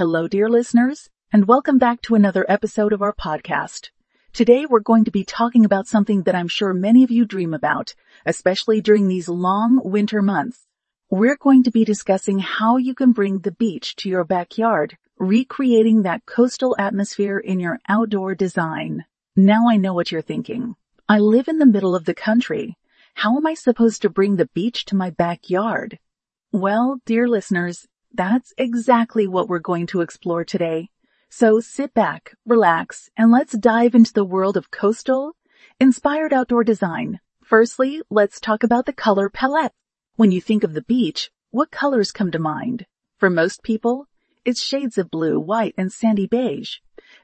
Hello, dear listeners, and welcome back to another episode of our podcast. Today we're going to be talking about something that I'm sure many of you dream about, especially during these long winter months. We're going to be discussing how you can bring the beach to your backyard, recreating that coastal atmosphere in your outdoor design. Now I know what you're thinking. I live in the middle of the country. How am I supposed to bring the beach to my backyard? Well, dear listeners, that's exactly what we're going to explore today. So sit back, relax, and let's dive into the world of coastal, inspired outdoor design. Firstly, let's talk about the color palette. When you think of the beach, what colors come to mind? For most people, it's shades of blue, white, and sandy beige.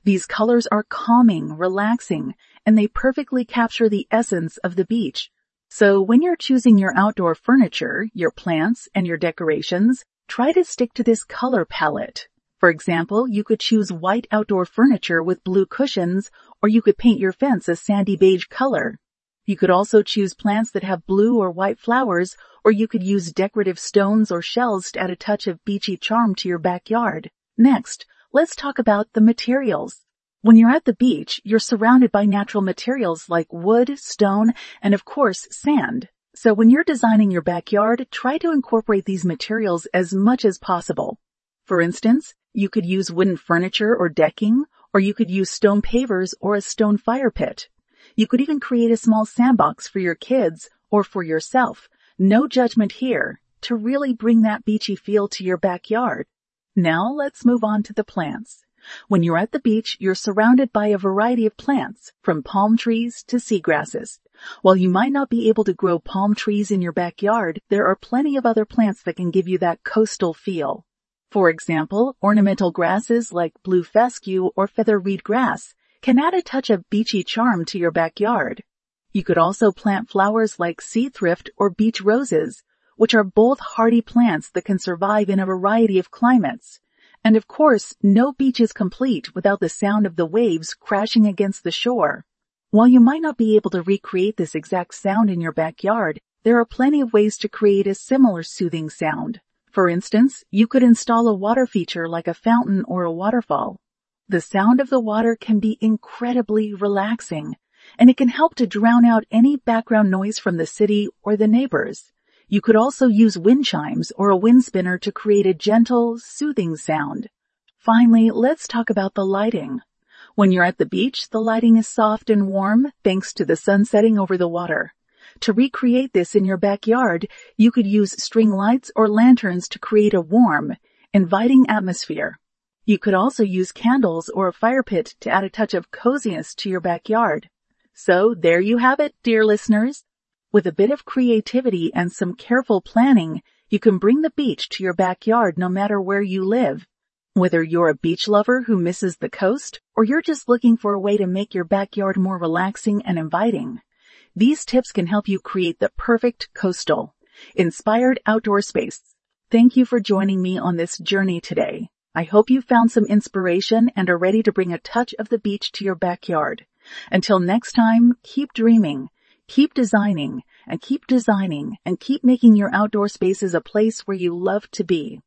These colors are calming, relaxing, and they perfectly capture the essence of the beach. So when you're choosing your outdoor furniture, your plants, and your decorations, try to stick to this color palette. For example, you could choose white outdoor furniture with blue cushions, or you could paint your fence a sandy beige color. You could also choose plants that have blue or white flowers, or you could use decorative stones or shells to add a touch of beachy charm to your backyard. Next, let's talk about the materials. When you're at the beach, you're surrounded by natural materials like wood, stone, and of course, sand. So when you're designing your backyard, try to incorporate these materials as much as possible. For instance, you could use wooden furniture or decking, or you could use stone pavers or a stone fire pit. You could even create a small sandbox for your kids or for yourself. No judgment here to really bring that beachy feel to your backyard. Now let's move on to the plants. When you're at the beach, you're surrounded by a variety of plants, from palm trees to seagrasses. While you might not be able to grow palm trees in your backyard, there are plenty of other plants that can give you that coastal feel. For example, ornamental grasses like blue fescue or feather reed grass can add a touch of beachy charm to your backyard. You could also plant flowers like sea thrift or beach roses, which are both hardy plants that can survive in a variety of climates. And of course, no beach is complete without the sound of the waves crashing against the shore. While you might not be able to recreate this exact sound in your backyard, there are plenty of ways to create a similar soothing sound. For instance, you could install a water feature like a fountain or a waterfall. The sound of the water can be incredibly relaxing, and it can help to drown out any background noise from the city or the neighbors. You could also use wind chimes or a wind spinner to create a gentle, soothing sound. Finally, let's talk about the lighting. When you're at the beach, the lighting is soft and warm thanks to the sun setting over the water. To recreate this in your backyard, you could use string lights or lanterns to create a warm, inviting atmosphere. You could also use candles or a fire pit to add a touch of coziness to your backyard. So there you have it, dear listeners. With a bit of creativity and some careful planning, you can bring the beach to your backyard no matter where you live. Whether you're a beach lover who misses the coast or you're just looking for a way to make your backyard more relaxing and inviting. These tips can help you create the perfect coastal, inspired outdoor space. Thank you for joining me on this journey today. I hope you found some inspiration and are ready to bring a touch of the beach to your backyard. Until next time, keep dreaming, keep designing, and keep designing and keep making your outdoor spaces a place where you love to be.